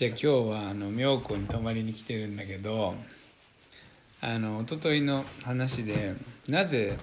じゃあ今日はあの妙高に泊まりに来てるんだけどあの一昨日の話でなぜ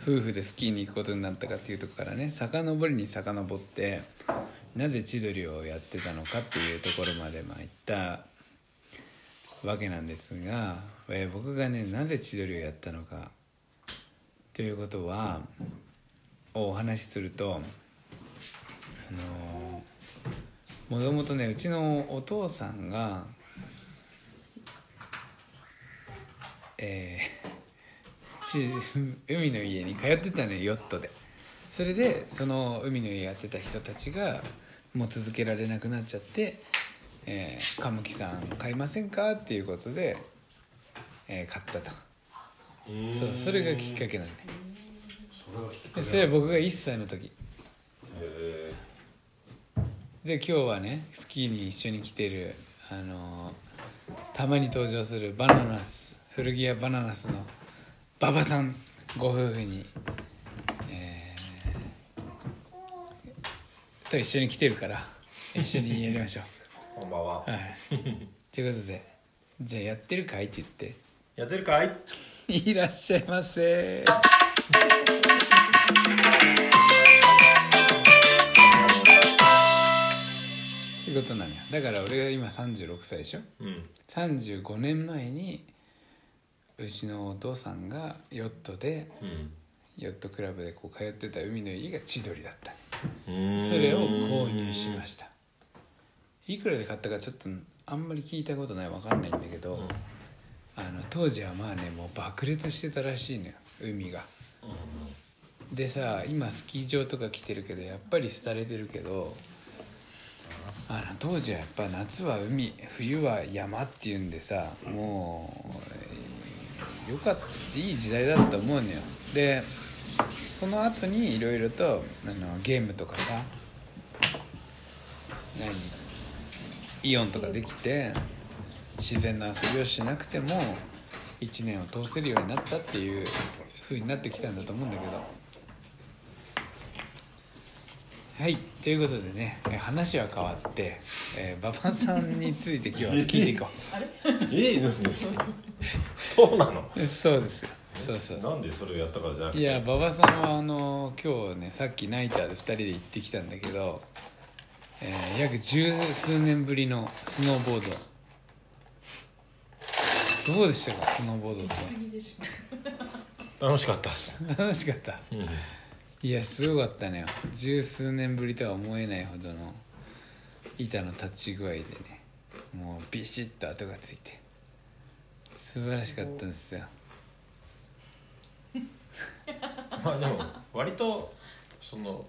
夫婦でスキーに行くことになったかっていうとこからね遡りに遡ってなぜ千鳥をやってたのかっていうところまでまあ行ったわけなんですが、えー僕がねなぜ千鳥をやったのかということはをお話しするとあのもともとねうちのお父さんがえーち海の家に通ってたのよヨットで。それでその海の家やってた人たちがもう続けられなくなっちゃって「えー、カムキさん買いませんか?」っていうことで、えー買ったと。そうそれがきっかけなんでそれは僕が1歳の時。へで今日はねスキーに一緒に来てるあのたまに登場するバナナス古着屋バナナスの馬場さんご夫婦に、えーと一緒に来てるから一緒にやりましょーこんばんは。うはい。ということでじゃあやってるかいって言って。やってるかい？いらっしゃいませってことなのよだから俺が今36歳でしょ？うん。35年前にうちのお父さんがヨットでうん。ヨットクラブでこう通ってた海の家が千鳥だった。うーん。それを購入しました。いくらで買ったかちょっとあんまり聞いたことないわかんないんだけど、あの当時はまあねもう爆裂してたらしいのよ海が。でさ今スキー場とか来てるけどやっぱり廃れてるけどあの当時はやっぱ夏は海冬は山っていうんでさもうえーよかったいい時代だったと思うのよ。でその後にいろいろとあのゲームとかさ何イオンとかできて自然な遊びをしなくても1年を通せるようになったっていう風になってきたんだと思うんだけど。はいということでねえ話は変わって、えー、馬場さんについて今日は聞いていこええ何？そうなの？うそうですよ。そうそうなんでそれをやったからじゃなくて？いや馬場さんはあの今日ねさっきナイターで2人で行ってきたんだけど、えー約十数年ぶりのスノーボード。どうでしたか？スノーボードって。楽しかったっす。楽しかった。うんいやすごかったね十数年ぶりとは思えないほどの板の立ち具合でねもうビシッと跡がついて。素晴らしかったんですよ。まあでも割とその、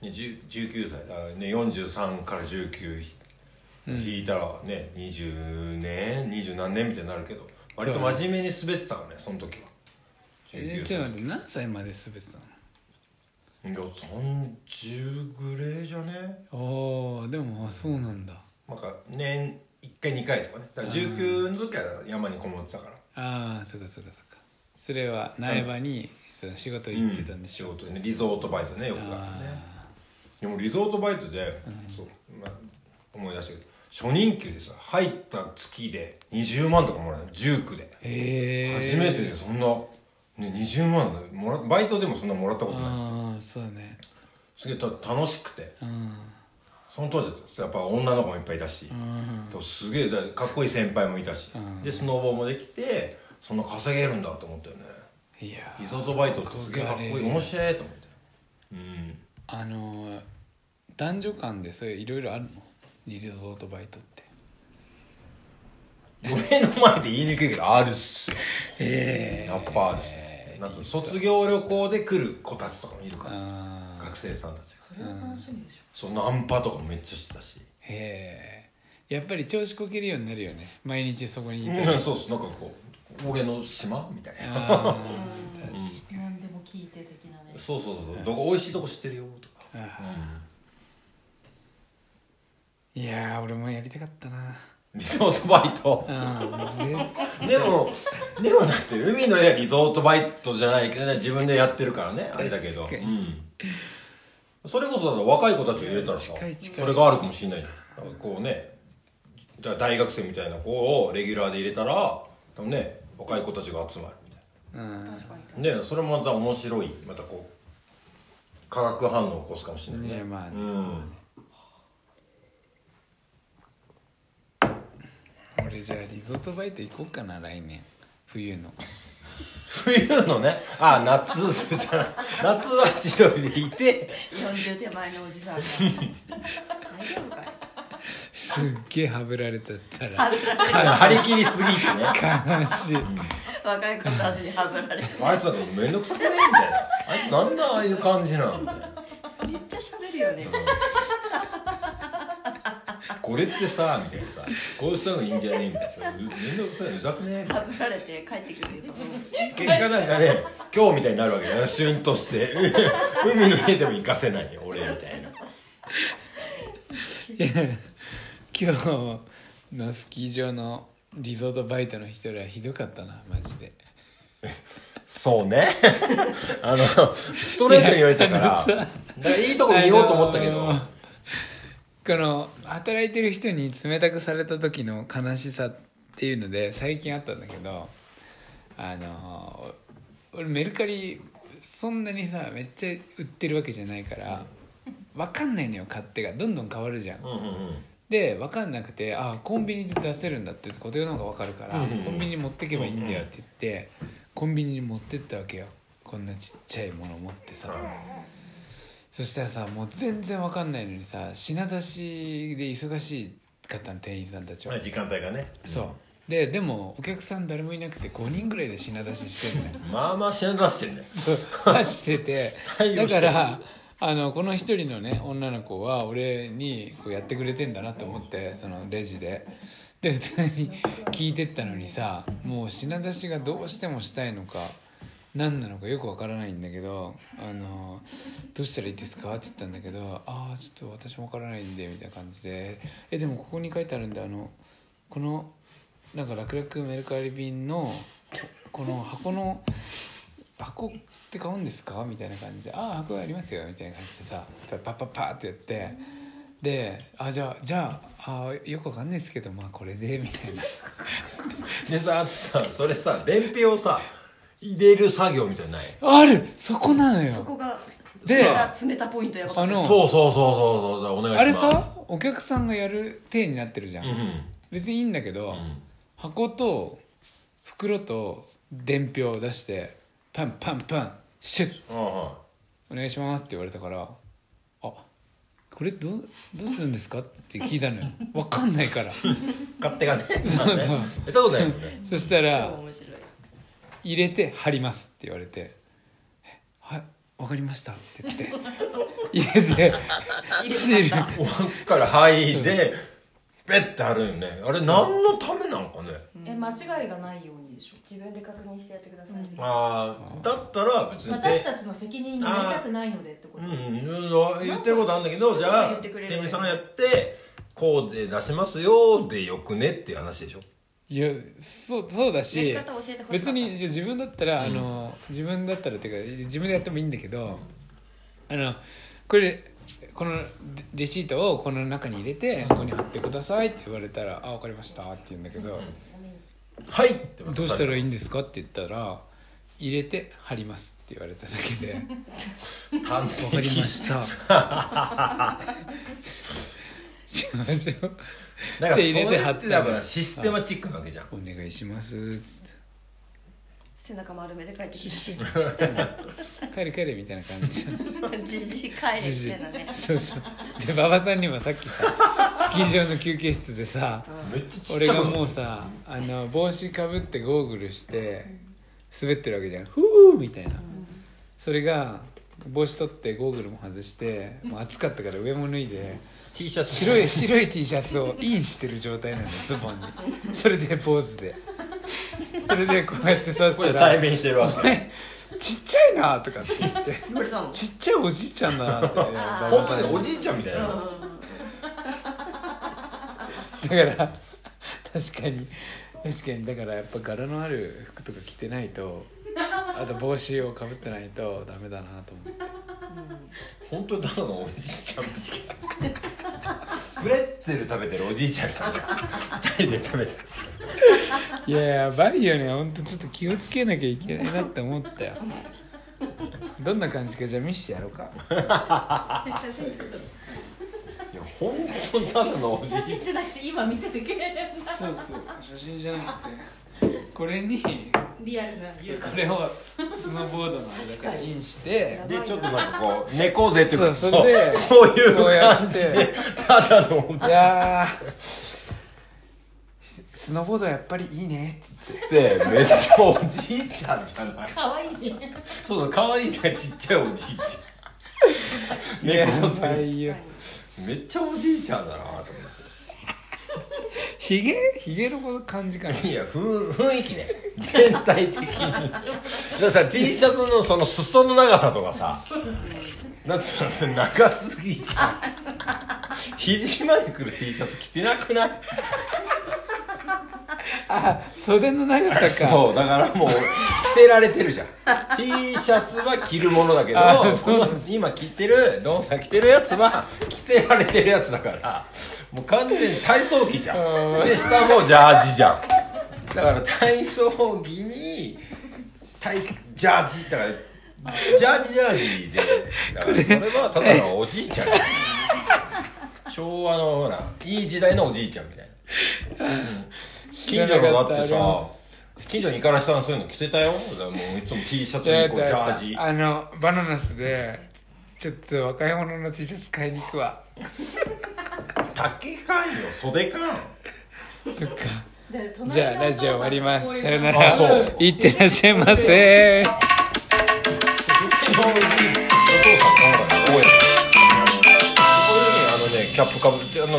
ね、10 19歳あ、ね、43から19引いたらね20年20何年みたいになるけど割と真面目に滑ってたからねその時は。19えちょっと待って何歳まで滑ってたの？いや30ぐらいじゃね？ああでもあそうなんだ。なんか年1回2回とかね。だから19の時は山にこもってたから。ああそうかそうかそうか。それは苗場にその仕事行ってたんでしょ、仕事でねリゾートバイトねよくああるね。でもリゾートバイトで、そう、まあ、思い出したけど初任給でさ入った月で20万とかもらえる19で。あへえ初めてでそんな、ね、20万だ。もらバイトでもそんなもらったことないです。ああそうだね。すげえた楽しくて。うん。その当時やっぱ女の子もいっぱいいたし、うん。とすげえだかっこいい先輩もいたし、うん。でスノーボーもできてそんな稼げるんだと思ったよね。いやリゾートバイトってすげえかっこいい。面白いと思って。うん。あのー男女間でそういういろいろあるの？リゾートバイトって。俺の前で言いにくいけどあるっすよ。えやっぱあるっすねなんと卒業旅行で来る子たちとかもいるから学生さんたちが。それは楽しみでしょ。そうナンパとかもめっちゃしてたし。へえやっぱり調子こけるようになるよね。毎日そこにいて、うんそうっす。なんかこう俺の島みたいな。うん何でも聞いて的なね。そうそうそうどこ美味しいとこ知ってるよとか。あいやー俺もやりたかったなリゾートバイト。でもでもだって海の家はリゾートバイトじゃないけどね自分でやってるからねあれだけど、うん、それこそ若い子たちを入れたらさそれがあるかもしれないこうね大学生みたいな子をレギュラーで入れたら多分ね若い子たちが集まるみたいな。ねそれもまた面白い。またこう化学反応を起こすかもしれないね。ねまあね。うん俺じゃあリゾートバイト行こうかな来年。冬の。冬のね。あ夏じゃない夏は千鳥でいて。40手前のおじさんが大丈夫かい？すっげえはぶられたったら。張り切りすぎてね。悲しい。若い子たちにはぶられて。あいつはめんどくさくねみたいな。あいつなんでああいう感じなんみたいなめっちゃ喋るよねこれってさみたいなさこうした方がいいんじゃね？みたいなさめんどくさいうざくねみたいな。はぶられて帰ってくるよ結果なんかね今日みたいになるわけだよ。シュンとして。海の家でも行かせないよ俺みたいな。いや今日のスキー場のリゾートバイトの人らひどかったなマジで。そうね。あのストレートに言われたからいいいとこ見ようと思ったけど、あのこの働いてる人に冷たくされた時の悲しさっていうので最近あったんだけどあの俺メルカリそんなにさめっちゃ売ってるわけじゃないから分かんないのよ勝手が。どんどん変わるじゃん。うんうんうん。で分かんなくてあコンビニで出せるんだってことの方が分かるから、コンビニに持ってけばいいんだよって言って、コンビニに持ってったわけよ。こんなちっちゃいもの持ってさ、そしたらさもう全然分かんないのにさ品出しで忙しかったの店員さんたちは、まあ時間帯がね。そう。ででもお客さん誰もいなくて5人ぐらいで品出ししてんのよ。まあまあ品出してんねそう。出してて。だ対応してるからあのこの一人のね女の子は俺にこうやってくれてんだなと思ってそのレジで。で普通に聞いてったのにさもう品出しがどうしてもしたいのか何なのかよくわからないんだけど「あのどうしたらいいですか?」って言ったんだけど「ああちょっと私もわからないんで」みたいな感じで「えでもここに書いてあるんであのこのなんか楽々メルカリ便のこの箱の箱って買うんですか？みたいな感じで「ああ箱ありますよ」みたいな感じでさパッパッパッってやって。で「あじゃあじゃああよくわかんないですけどまあこれで」みたいな。でさあさそれさ伝票さ入れる作業みたいなのない？ある！そこなのよ。そこがで詰めた詰めたポイントやばかったあのそうそうそうそうそう。お願いします。あれさお客さんがやる体になってるじゃん、うんうん。別にいいんだけど、ん。箱と袋と伝票を出してパンパンパンシュッ。ああお願いしますって言われたからあこれどうどうするんですか？って聞いたのよ。分かんないから。勝手がね。そうそう。やったことないもんね。そしたら超面白い入れて貼りますって言われて「えはい分かりました」って言って 入れてシール。おわっからはいでペッて貼るよね。あれ何のためなんかね。え間違いがないようにでしょ。自分で確認してやってください、ああだったら別に。私たちの責任になりたくないのでってこと。うんうん言ってることあるんだけどじゃあ言ってくれる店員さんがやってこうで出しますよでよくねっていう話でしょいやそうそうだやりし方教えてほしかった別にじゃあ自分だったら、あの自分だったらっていうか自分でやってもいいんだけどあのこれこのレシートをこの中に入れてここに貼ってくださいって言われたら「あ分かりました」って言うんだけど「はい!」って「どうしたらいいいんですか?」って言ったら「入れて貼ります」って言われただけで。端「分かりました」しましょう。だからそれってだからシステマチックなわけじゃん。お願いします。っつって背中丸めで帰ってきて帰れ帰れみたいな感じ。でじじ帰れなね。そうそう。で馬場さんにもさっきさスキー場の休憩室でさ俺がもうさあの帽子かぶってゴーグルして滑ってるわけじゃん。フーみたいな。それが帽子取ってゴーグルも外してもう暑かったから上も脱いで T シャツ。白い白い T シャツをインしてる状態なのよズボンに。それでポーズで。それでこうやって座ってこれたら対面してるわおけ前ちっちゃいな」とかって言って。言われたの？ちっちゃいおじいちゃんだなって本さんに。当におじいちゃんみたいな。だから確かに。確かに。だからやっぱ柄のある服とか着てないとあと帽子をかぶってないとダメだなと思って。本当にただのおじいちゃんみたいなプレッツェル食べてるおじいちゃんが二人で食べていややばいよね。ほんとちょっと気をつけなきゃいけないなって思ったよ。どんな感じかじゃあ見してやろうか。写真撮っとる。いや本当にただのおじい写真じゃなくて今見せてくれるんだ。そうそう。写真じゃなくて。これにリアルなビューこれをスノーボードの間から。インしてでちょっとなんかこう猫背っていうかそうそれでそうこういう感じって。でただの。いやー。スノーボードはやっぱりいいねってって。めっちゃおじいちゃんじゃない？可愛いね。そうだ可愛いねちっちゃいおじいち言って猫背。めっちゃおじいちゃんだなと思っひげひげの感じかな。ていやふ雰囲気ね。全体的に。だからさ T シャツのその裾の長さとかさ。なんつうの長すぎじゃん。肘までくる T シャツ着てなくない？あ袖の長さか。そうだからもう着せられてるじゃん。T シャツは着るものだけど今着てるドンさん着てるやつは着せられてるやつだからもう完全に体操着じゃうん。んで下もジャージじゃん。だから体操着に体ジャージだからジャージジャージで。だからそれはただのおじいちゃん。昭和のほらいい時代のおじいちゃんみたいな、うん。近所のだってさ近所に行かない人はそういうの着てたよ。もういつも T シャツにこうジャージ。あのバナナスでちょっと若い者の T シャツ買いに行くわ。竹かんよ袖か。んそっかじゃあラジオ終わります。さよなあらそう。いってらっしゃいませ。うちのお父さん考えこうやってこういうふうにあのねキャップかぶってあの